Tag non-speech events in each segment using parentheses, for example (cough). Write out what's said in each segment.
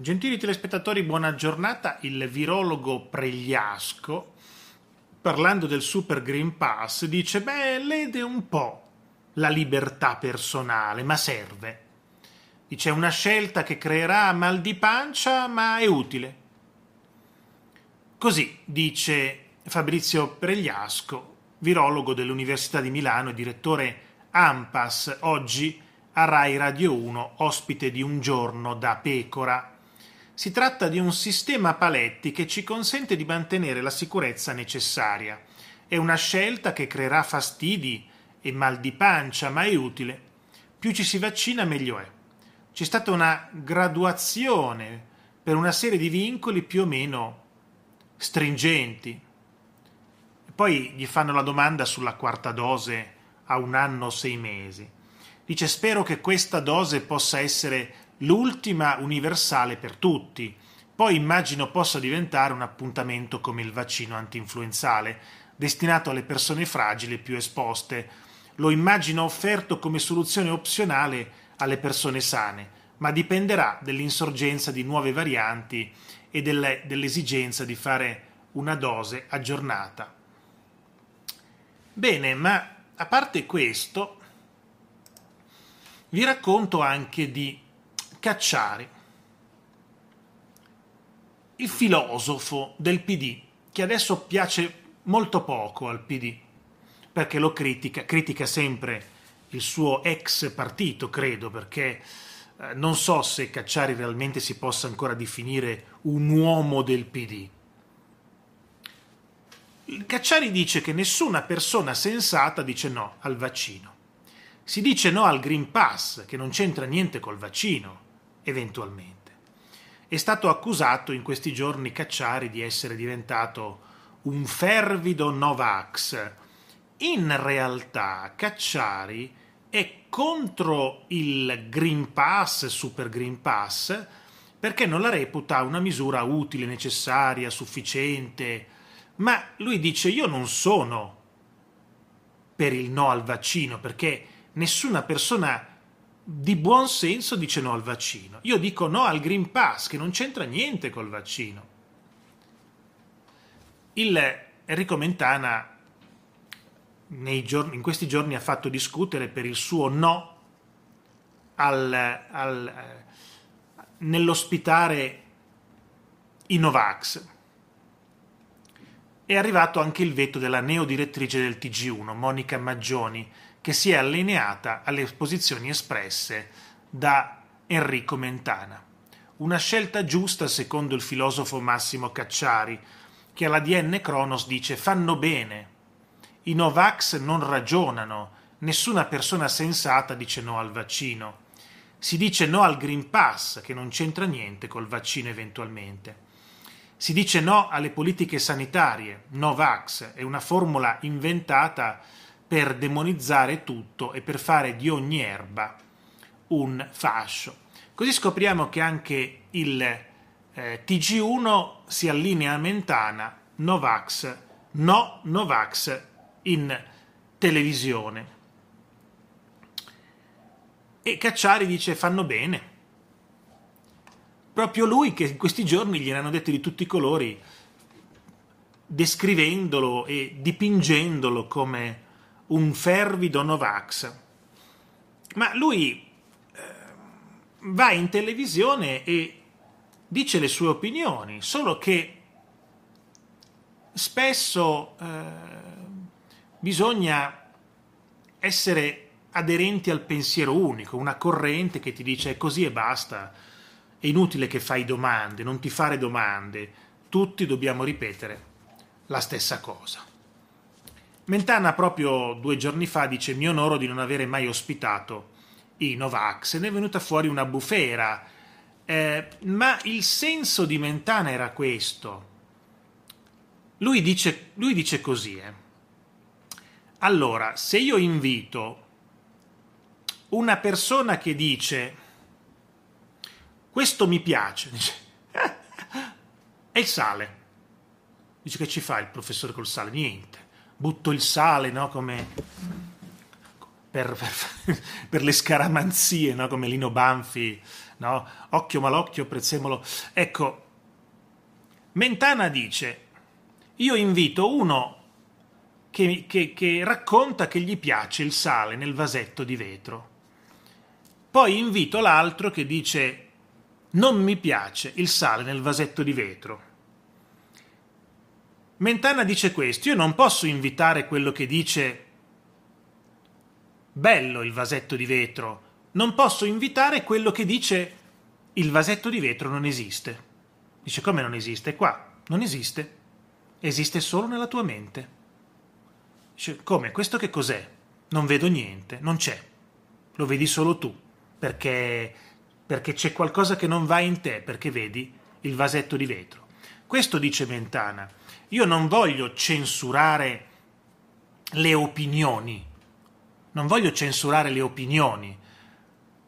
Gentili telespettatori, buona giornata. Il virologo Pregliasco, parlando del Super Green Pass, dice: Beh, lede un po' la libertà personale, ma serve. Dice: È una scelta che creerà mal di pancia, ma è utile. Così dice Fabrizio Pregliasco, virologo dell'Università di Milano e direttore AMPAS, oggi a Rai Radio 1, ospite di un giorno da pecora. Si tratta di un sistema a paletti che ci consente di mantenere la sicurezza necessaria. È una scelta che creerà fastidi e mal di pancia, ma è utile. Più ci si vaccina, meglio è. C'è stata una graduazione per una serie di vincoli più o meno stringenti. poi gli fanno la domanda sulla quarta dose a un anno o sei mesi. Dice spero che questa dose possa essere l'ultima universale per tutti. Poi immagino possa diventare un appuntamento come il vaccino antinfluenzale, destinato alle persone fragili più esposte. Lo immagino offerto come soluzione opzionale alle persone sane, ma dipenderà dell'insorgenza di nuove varianti e delle, dell'esigenza di fare una dose aggiornata. Bene, ma a parte questo, vi racconto anche di Cacciari, il filosofo del PD, che adesso piace molto poco al PD, perché lo critica, critica sempre il suo ex partito, credo, perché eh, non so se Cacciari realmente si possa ancora definire un uomo del PD. Cacciari dice che nessuna persona sensata dice no al vaccino. Si dice no al Green Pass, che non c'entra niente col vaccino eventualmente. È stato accusato in questi giorni Cacciari di essere diventato un fervido Novax. In realtà Cacciari è contro il Green Pass, Super Green Pass, perché non la reputa una misura utile, necessaria, sufficiente, ma lui dice io non sono per il no al vaccino, perché nessuna persona di buon senso dice no al vaccino. Io dico no al Green Pass, che non c'entra niente col vaccino. Il Enrico Mentana giorni, in questi giorni ha fatto discutere per il suo no al, al, eh, nell'ospitare i Novax. È arrivato anche il veto della neodirettrice del TG1, Monica Maggioni, che si è allineata alle posizioni espresse da Enrico Mentana. Una scelta giusta secondo il filosofo Massimo Cacciari, che alla DN Cronos dice fanno bene. I Novax non ragionano, nessuna persona sensata dice no al vaccino. Si dice no al Green Pass, che non c'entra niente col vaccino eventualmente. Si dice no alle politiche sanitarie, Novax è una formula inventata per demonizzare tutto e per fare di ogni erba un fascio. Così scopriamo che anche il eh, TG1 si allinea a Mentana, Novax, no Novax in televisione. E Cacciari dice fanno bene. Proprio lui che in questi giorni gliene hanno detto di tutti i colori, descrivendolo e dipingendolo come un fervido Novax. Ma lui eh, va in televisione e dice le sue opinioni, solo che spesso eh, bisogna essere aderenti al pensiero unico, una corrente che ti dice così e basta, è inutile che fai domande, non ti fare domande, tutti dobbiamo ripetere la stessa cosa. Mentana proprio due giorni fa dice mi onoro di non avere mai ospitato i Novax ne è venuta fuori una bufera. Eh, ma il senso di Mentana era questo. Lui dice, lui dice così. Eh. Allora, se io invito una persona che dice questo mi piace, (laughs) dice, è il sale. Dice che ci fa il professore col sale? Niente butto il sale, no? Come per, per, per le scaramanzie, no? Come Lino Banfi no? Occhio malocchio, prezzemolo. Ecco, Mentana dice, io invito uno che, che, che racconta che gli piace il sale nel vasetto di vetro. Poi invito l'altro che dice non mi piace il sale nel vasetto di vetro. Mentana dice questo, io non posso invitare quello che dice bello il vasetto di vetro, non posso invitare quello che dice il vasetto di vetro non esiste. Dice come non esiste? Qua non esiste, esiste solo nella tua mente. Dice come? Questo che cos'è? Non vedo niente, non c'è, lo vedi solo tu, perché perché c'è qualcosa che non va in te, perché vedi il vasetto di vetro. Questo dice Mentana. Io non voglio censurare le opinioni, non voglio censurare le opinioni.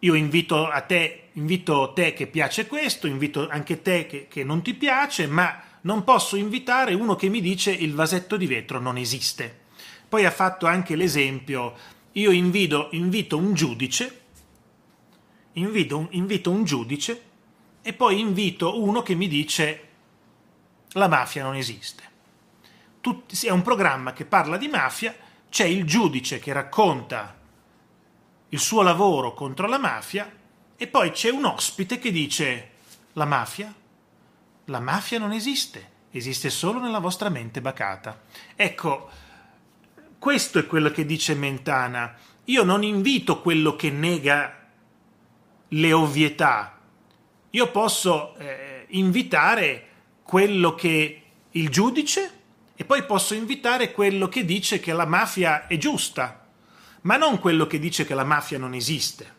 Io invito a te, invito te che piace questo, invito anche te che, che non ti piace, ma non posso invitare uno che mi dice il vasetto di vetro non esiste. Poi ha fatto anche l'esempio, io invito, invito un giudice invito invito un giudice e poi invito uno che mi dice la mafia non esiste. Tutti, è un programma che parla di mafia, c'è il giudice che racconta il suo lavoro contro la mafia e poi c'è un ospite che dice la mafia? La mafia non esiste, esiste solo nella vostra mente bacata. Ecco, questo è quello che dice Mentana. Io non invito quello che nega le ovvietà. Io posso eh, invitare quello che il giudice e poi posso invitare quello che dice che la mafia è giusta, ma non quello che dice che la mafia non esiste.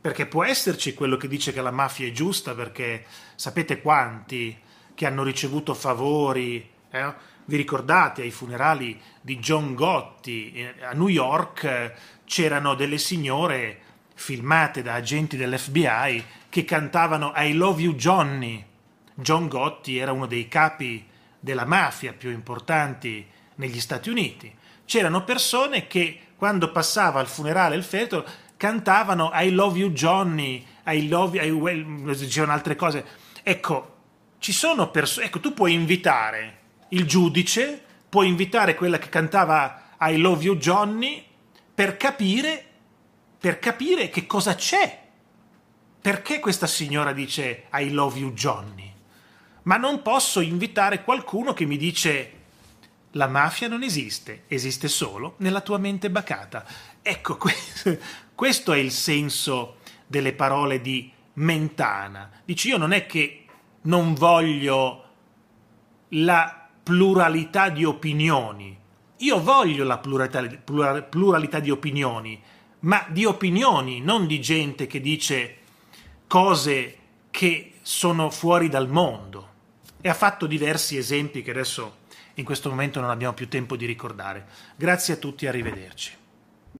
Perché può esserci quello che dice che la mafia è giusta, perché sapete quanti che hanno ricevuto favori, eh? vi ricordate ai funerali di John Gotti eh, a New York eh, c'erano delle signore filmate da agenti dell'FBI che cantavano I love you Johnny. John Gotti era uno dei capi della mafia più importanti negli Stati Uniti. C'erano persone che quando passava al funerale il feto cantavano I love you Johnny, I love you, I well, dicevano altre cose. Ecco, ci sono persone, ecco, tu puoi invitare il giudice, puoi invitare quella che cantava I love you Johnny per capire per capire che cosa c'è. Perché questa signora dice I love you Johnny? Ma non posso invitare qualcuno che mi dice la mafia non esiste, esiste solo nella tua mente bacata. Ecco, (laughs) questo è il senso delle parole di Mentana. Dice io non è che non voglio la pluralità di opinioni, io voglio la pluralità, pluralità di opinioni, ma di opinioni, non di gente che dice cose che sono fuori dal mondo. E ha fatto diversi esempi che adesso in questo momento non abbiamo più tempo di ricordare. Grazie a tutti, arrivederci.